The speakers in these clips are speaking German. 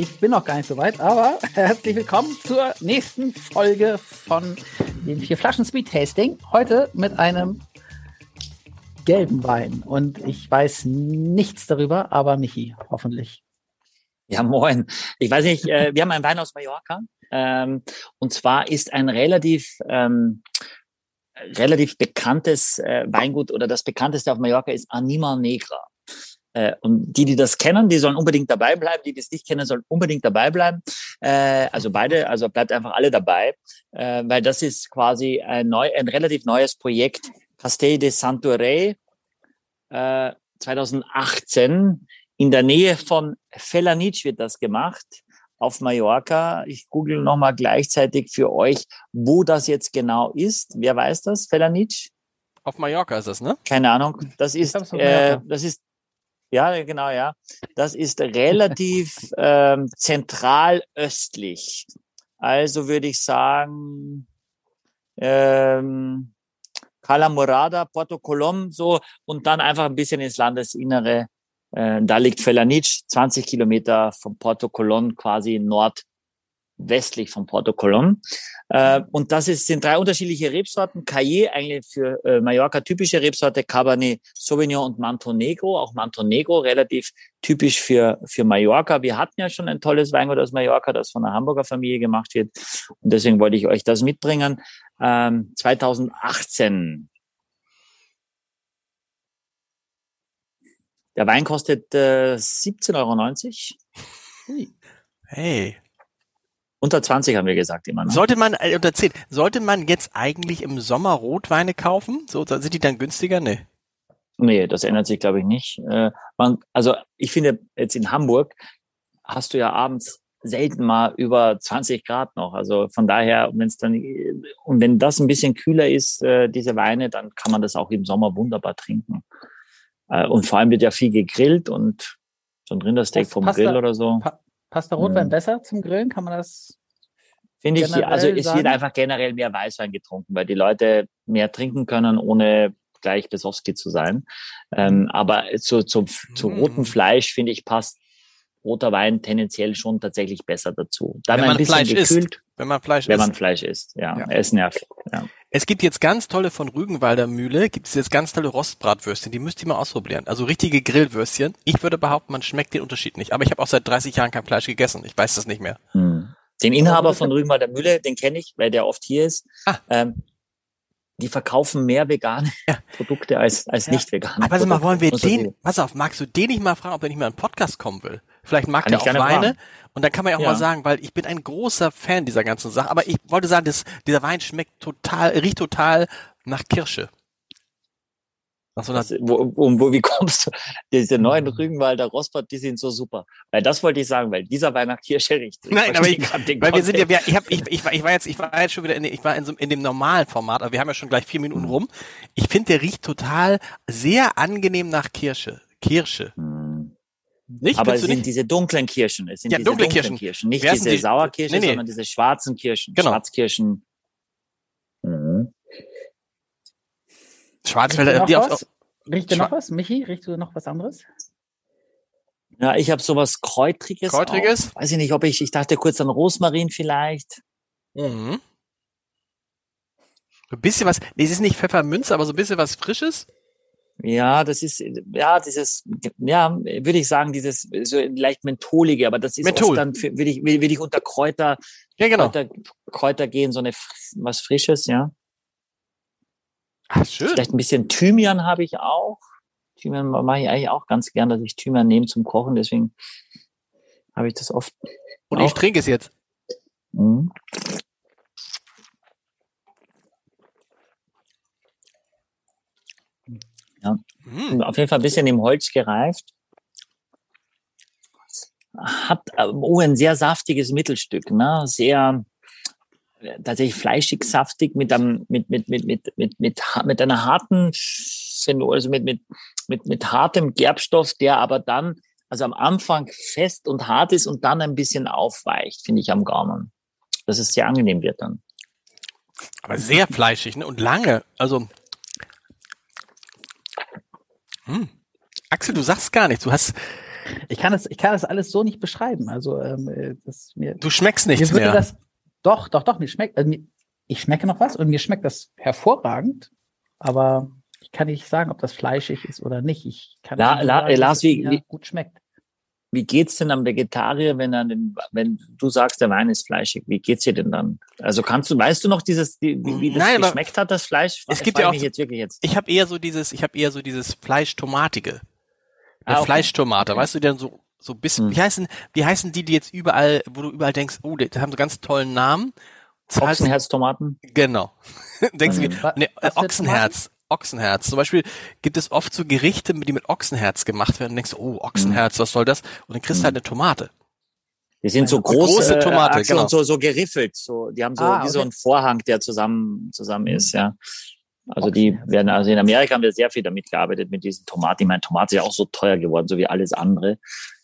Ich bin noch gar nicht so weit, aber herzlich willkommen zur nächsten Folge von den vier Flaschen Speed Tasting. Heute mit einem gelben Wein. Und ich weiß nichts darüber, aber Michi, hoffentlich. Ja, moin. Ich weiß nicht, äh, wir haben einen Wein aus Mallorca. Ähm, und zwar ist ein relativ, ähm, relativ bekanntes äh, Weingut oder das bekannteste auf Mallorca ist Anima Negra. Äh, und die, die das kennen, die sollen unbedingt dabei bleiben. Die, die es nicht kennen, sollen unbedingt dabei bleiben. Äh, also beide, also bleibt einfach alle dabei, äh, weil das ist quasi ein, neu, ein relativ neues Projekt. Castell de Santoré äh, 2018 in der Nähe von Felanitsch wird das gemacht auf Mallorca. Ich google nochmal gleichzeitig für euch, wo das jetzt genau ist. Wer weiß das? Felanitsch? Auf Mallorca ist das, ne? Keine Ahnung. Das ist, äh, das ist ja, genau, ja. Das ist relativ ähm, zentral östlich. Also würde ich sagen, ähm, Cala Morada, Porto Colom, so und dann einfach ein bisschen ins Landesinnere. Äh, da liegt Felanitsch, 20 Kilometer von Porto Colom, quasi nord westlich von Porto Colom. Äh, und das ist, sind drei unterschiedliche Rebsorten. Caillé, eigentlich für äh, Mallorca typische Rebsorte, Cabernet Sauvignon und Manto Negro. Auch Manto Negro relativ typisch für, für Mallorca. Wir hatten ja schon ein tolles Weingut aus Mallorca, das von einer Hamburger Familie gemacht wird. Und deswegen wollte ich euch das mitbringen. Ähm, 2018. Der Wein kostet äh, 17,90 Euro. Hey, unter 20 haben wir gesagt immer. Ne? Sollte man, äh, unter 10, sollte man jetzt eigentlich im Sommer Rotweine kaufen? So, sind die dann günstiger? Nee. Nee, das ändert sich, glaube ich, nicht. Äh, man, also ich finde, jetzt in Hamburg hast du ja abends selten mal über 20 Grad noch. Also von daher, wenn es dann, und wenn das ein bisschen kühler ist, äh, diese Weine, dann kann man das auch im Sommer wunderbar trinken. Äh, und vor allem wird ja viel gegrillt und so ein Rindersteak vom Grill da, oder so. Passt der Rotwein mhm. besser zum Grillen? Kann man das? Finde ich, also es sagen? wird einfach generell mehr Weißwein getrunken, weil die Leute mehr trinken können, ohne gleich Besowski zu sein. Ähm, aber zu, zu, zu mhm. rotem Fleisch, finde ich, passt roter Wein tendenziell schon tatsächlich besser dazu. Dann wenn man ein bisschen Fleisch gekühlt, isst. Wenn man Fleisch wenn isst. man Fleisch isst, ja. ja. Es nervt. Ja. Es gibt jetzt ganz tolle von Rügenwalder Mühle, gibt es jetzt ganz tolle Rostbratwürstchen, die müsst ihr mal ausprobieren. Also richtige Grillwürstchen. Ich würde behaupten, man schmeckt den Unterschied nicht. Aber ich habe auch seit 30 Jahren kein Fleisch gegessen. Ich weiß das nicht mehr. Hm. Den Inhaber von Rügenwalder Mühle, den kenne ich, weil der oft hier ist. Ah. Ähm, die verkaufen mehr vegane ja. Produkte als, als ja. nicht vegane. Aber also mal, wollen wir den, pass auf, magst du den nicht mal fragen, ob er nicht mal in einen Podcast kommen will? Vielleicht mag kann der auch Weine. Fragen. Und dann kann man ja auch ja. mal sagen, weil ich bin ein großer Fan dieser ganzen Sache. Aber ich wollte sagen, das, dieser Wein schmeckt total, riecht total nach Kirsche. Nach so einer wo, wo, wo, wie kommst du? Diese neuen mhm. Rügenwalder Rosbart, die sind so super. Weil das wollte ich sagen, weil dieser Wein nach Kirsche riecht. Nein, aber ich, weil wir sind ja, ich, hab, ich, ich, war, ich war jetzt, ich war jetzt schon wieder in, ich war in, so, in dem normalen Format, aber wir haben ja schon gleich vier Minuten rum. Ich finde, der riecht total sehr angenehm nach Kirsche. Kirsche. Hm. Nicht? Aber es sind nicht? diese dunklen Kirschen. Es sind ja, diese dunkle Kirschen. Kirschen. Nicht Wer diese die? Sauerkirsche, nee, nee. sondern diese schwarzen Kirschen. Genau. Schwarzkirschen. Mhm. Schwarzwälder, die auf, Riecht du noch was, Michi? Riechst du noch was anderes? Ja, ich habe sowas Kräutriges. Kräutriges? Auch. Weiß ich nicht, ob ich, ich dachte kurz an Rosmarin vielleicht. Mhm. Ein bisschen was, nee, es ist nicht Pfefferminz, aber so ein bisschen was Frisches. Ja, das ist, ja, dieses, ja, würde ich sagen, dieses so leicht mentholige, aber das ist Menthol. dann, würde ich, würde ich unter Kräuter, ja, genau. Kräuter, Kräuter gehen, so eine, was Frisches, ja. Ach, schön. Vielleicht ein bisschen Thymian habe ich auch. Thymian mache ich eigentlich auch ganz gern, dass ich Thymian nehme zum Kochen, deswegen habe ich das oft. Und auch. ich trinke es jetzt. Mhm. Ja. Mhm. Auf jeden Fall ein bisschen im Holz gereift. Hat äh, oh, ein sehr saftiges Mittelstück, ne? Sehr tatsächlich fleischig, saftig mit einem, mit, mit, mit, mit, mit, mit, mit einer harten, also mit, mit, mit, mit hartem Gerbstoff, der aber dann, also am Anfang fest und hart ist und dann ein bisschen aufweicht, finde ich am Gaumen. Dass es sehr angenehm wird dann. Aber sehr fleischig ne? und lange. Also hm. Axel, du sagst gar nichts. Du hast, Ich kann das, ich kann das alles so nicht beschreiben. Also ähm, äh, das mir. Du schmeckst nichts mehr. Das, doch, doch, doch. Mir schmeckt. Also mir, ich schmecke noch was und mir schmeckt das hervorragend. Aber ich kann nicht sagen, ob das fleischig ist oder nicht. Ich kann La, La, sagen, Lars, wie, wie gut schmeckt. Wie geht's denn am Vegetarier, wenn er den, wenn du sagst, der Wein ist fleischig? Wie geht's dir denn dann? Also kannst du, weißt du noch dieses, wie, wie das Nein, geschmeckt hat, das Fleisch? Es gibt ja auch, jetzt wirklich jetzt. Ich habe eher so dieses, ich habe eher so dieses Fleischtomatige. Ah, okay. Fleischtomate, okay. weißt du, die dann so so bis hm. wie heißen wie heißen die, die jetzt überall, wo du überall denkst, oh, die haben so ganz tollen Namen. Ochsenherztomaten? Genau. denkst du, nee, Ochsenherz. Ochsenherz. Zum Beispiel gibt es oft so Gerichte, die mit Ochsenherz gemacht werden. Und denkst, oh, Ochsenherz, was soll das? Und dann kriegst du halt eine Tomate. Die sind so groß, große äh, Tomate, genau. so, so geriffelt. So, die haben so ah, wie so einen Vorhang, der zusammen, zusammen mhm. ist, ja. Also die werden, also in Amerika haben wir sehr viel damit gearbeitet, mit diesen Tomaten. Ich meine, Tomate ist ja auch so teuer geworden, so wie alles andere,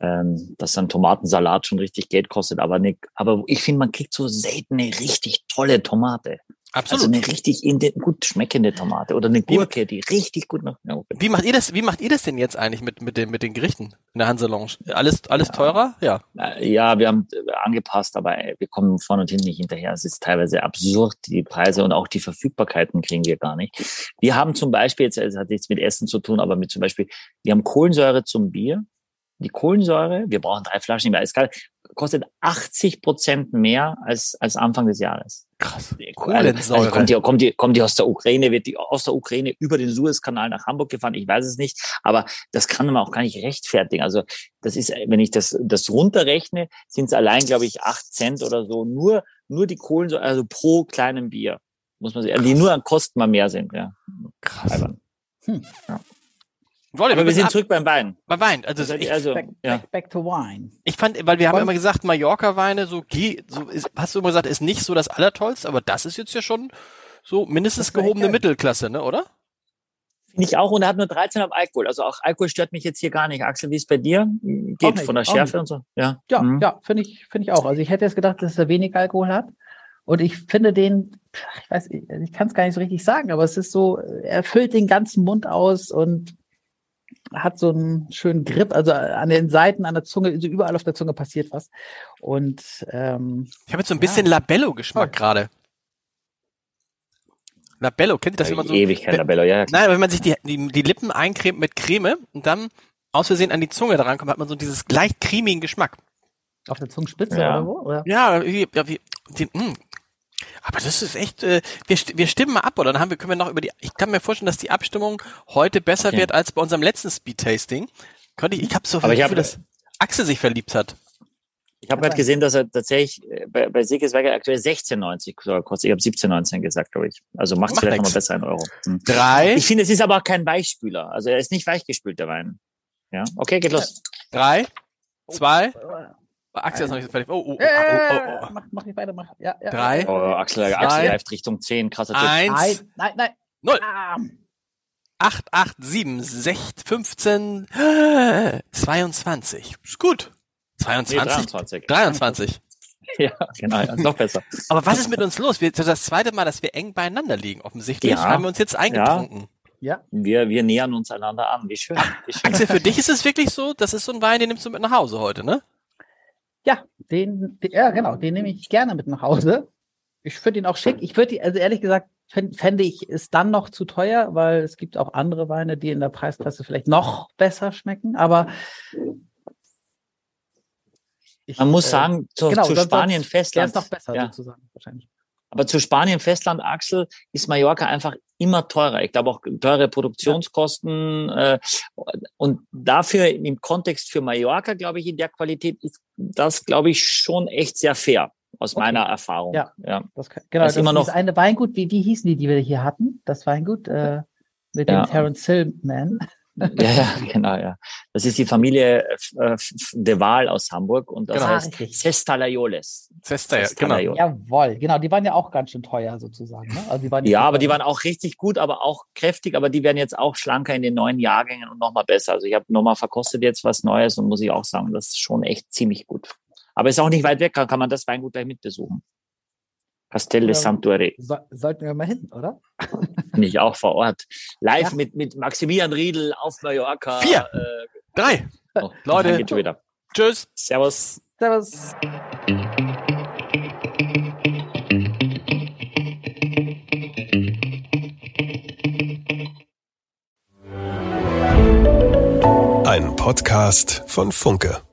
ähm, dass dann Tomatensalat schon richtig Geld kostet. Aber, nicht, aber ich finde, man kriegt so selten eine richtig tolle Tomate. Absolut. Also eine richtig gut schmeckende Tomate oder eine Gurke, die richtig gut noch. Ja, Wie macht ihr das? Wie macht ihr das denn jetzt eigentlich mit mit den mit den Gerichten in der Hanselounge? Alles alles ja. teurer? Ja. Ja, wir haben angepasst, aber wir kommen vorne und hinten nicht hinterher. Es ist teilweise absurd die Preise und auch die Verfügbarkeiten kriegen wir gar nicht. Wir haben zum Beispiel jetzt, es hat nichts mit Essen zu tun, aber mit zum Beispiel, wir haben Kohlensäure zum Bier. Die Kohlensäure, wir brauchen drei Flaschen im Eiskalt, kostet 80 Prozent mehr als als Anfang des Jahres. Krass. Kohlensäure. Also kommt, die, kommt, die, kommt die aus der Ukraine, wird die aus der Ukraine über den Suezkanal nach Hamburg gefahren? Ich weiß es nicht. Aber das kann man auch gar nicht rechtfertigen. Also das ist, wenn ich das, das runterrechne, sind es allein, glaube ich, acht Cent oder so. Nur, nur die Kohlensäure, also pro kleinem Bier. Muss man sagen, die nur an Kosten mal mehr sind, ja. Krass. Hm. Ja. Wolle, Aber wir sind ab, zurück beim Wein. Beim Wein. Also, also, ich, also back, ja. back, back, to wine. Ich fand, weil wir haben immer gesagt, Mallorca-Weine, so, so ist, hast du immer gesagt, ist nicht so das Allertollste, aber das ist jetzt ja schon so mindestens gehobene Mittelklasse, ne, oder? Finde ich auch, und er hat nur 13 auf Alkohol. Also auch Alkohol stört mich jetzt hier gar nicht. Axel, wie es bei dir geht nicht, von der Schärfe und so. Ja, ja, mhm. ja finde ich, finde ich auch. Also ich hätte jetzt gedacht, dass er wenig Alkohol hat. Und ich finde den, ich weiß, ich, ich kann es gar nicht so richtig sagen, aber es ist so, er füllt den ganzen Mund aus und hat so einen schönen Grip, also an den Seiten, an der Zunge, also überall auf der Zunge passiert was. Und ähm, ich habe jetzt so ein bisschen ja. Labello-Geschmack gerade. Labello, kennt ihr das, wenn man so Ewigkeit Labello, ja. Nein, wenn man sich die, die, die Lippen eincremt mit Creme und dann aus Versehen an die Zunge daran kommt, hat man so dieses leicht cremigen Geschmack. Auf der Zungenspitze ja. oder wo? Oder? Ja, wie, wie, die, mh, hm. Aber das ist echt, äh, wir, wir stimmen mal ab, oder? Dann haben wir, können wir noch über die, ich kann mir vorstellen, dass die Abstimmung heute besser okay. wird als bei unserem letzten Speed-Tasting. Könnte ich, ich habe so viel Gefühl, dass Axel sich verliebt hat. Ich habe gerade gesehen, dass er tatsächlich äh, bei, bei Sieges Werke aktuell 16,90 kostet. Ich habe 17,19 gesagt, glaube ich. Also macht es vielleicht nochmal besser in Euro. Hm. Drei. Ich finde, es ist aber auch kein Weichspüler. Also er ist nicht weichgespült, der Wein. Ja, okay, geht los. Drei, zwei, Axel ist noch nicht so fertig. Oh, oh, oh, oh, oh, oh. Mach, mach nicht weiter, mach. Ja, ja. Drei. Oh, Axel, zwei, Axel greift Richtung 10, krasser Tipp. Eins. Nein, nein, nein. Null. Ah. 8, 8, 7, 6, 15, 22. Ist gut. 22? Nee, 23. 23. Ja, genau, ja, noch besser. Aber was ist mit uns los? Wir, das zweite Mal, dass wir eng beieinander liegen. Offensichtlich ja. haben wir uns jetzt eingetrunken. Ja. Wir, wir nähern uns einander an. Wie schön. Wie schön. Axel, für dich ist es wirklich so, das ist so ein Wein, den nimmst du mit nach Hause heute, ne? Ja, den, den, ja genau, den nehme ich gerne mit nach Hause. Ich finde ihn auch schick. Ich würde, also ehrlich gesagt, fände ich es dann noch zu teuer, weil es gibt auch andere Weine, die in der Preisklasse vielleicht noch besser schmecken. Aber ich, man muss äh, sagen, zu, genau, zu Spanien Festland. ist noch besser ja. sozusagen wahrscheinlich. Aber zu Spanien Festland Axel ist Mallorca einfach immer teurer. Ich glaube auch teure Produktionskosten äh, und dafür im Kontext für Mallorca, glaube ich, in der Qualität ist das, glaube ich, schon echt sehr fair aus okay. meiner Erfahrung. Ja, ja. Das kann, genau. Das, das immer noch eine Weingut. Wie, wie hießen die, die wir hier hatten? Das Weingut äh, mit ja. dem Terence Hillman. Ja, ja, genau, ja. Das ist die Familie äh, de Waal aus Hamburg und das genau. heißt Cestalayoles. Cesta, genau. Jawohl, genau, die waren ja auch ganz schön teuer sozusagen. Ne? Also die waren ja, aber die waren auch richtig gut, aber auch kräftig, aber die werden jetzt auch schlanker in den neuen Jahrgängen und nochmal besser. Also ich habe nochmal verkostet jetzt was Neues und muss ich auch sagen, das ist schon echt ziemlich gut. Aber ist auch nicht weit weg, kann, kann man das Weingut gleich mitbesuchen. Pastel de Santuari. Sollten wir mal hin, oder? Nicht auch vor Ort. Live ja. mit, mit Maximilian Riedel auf Mallorca. Vier, äh, drei. Oh, Leute, geht schon wieder. tschüss. Servus. Servus. Ein Podcast von Funke.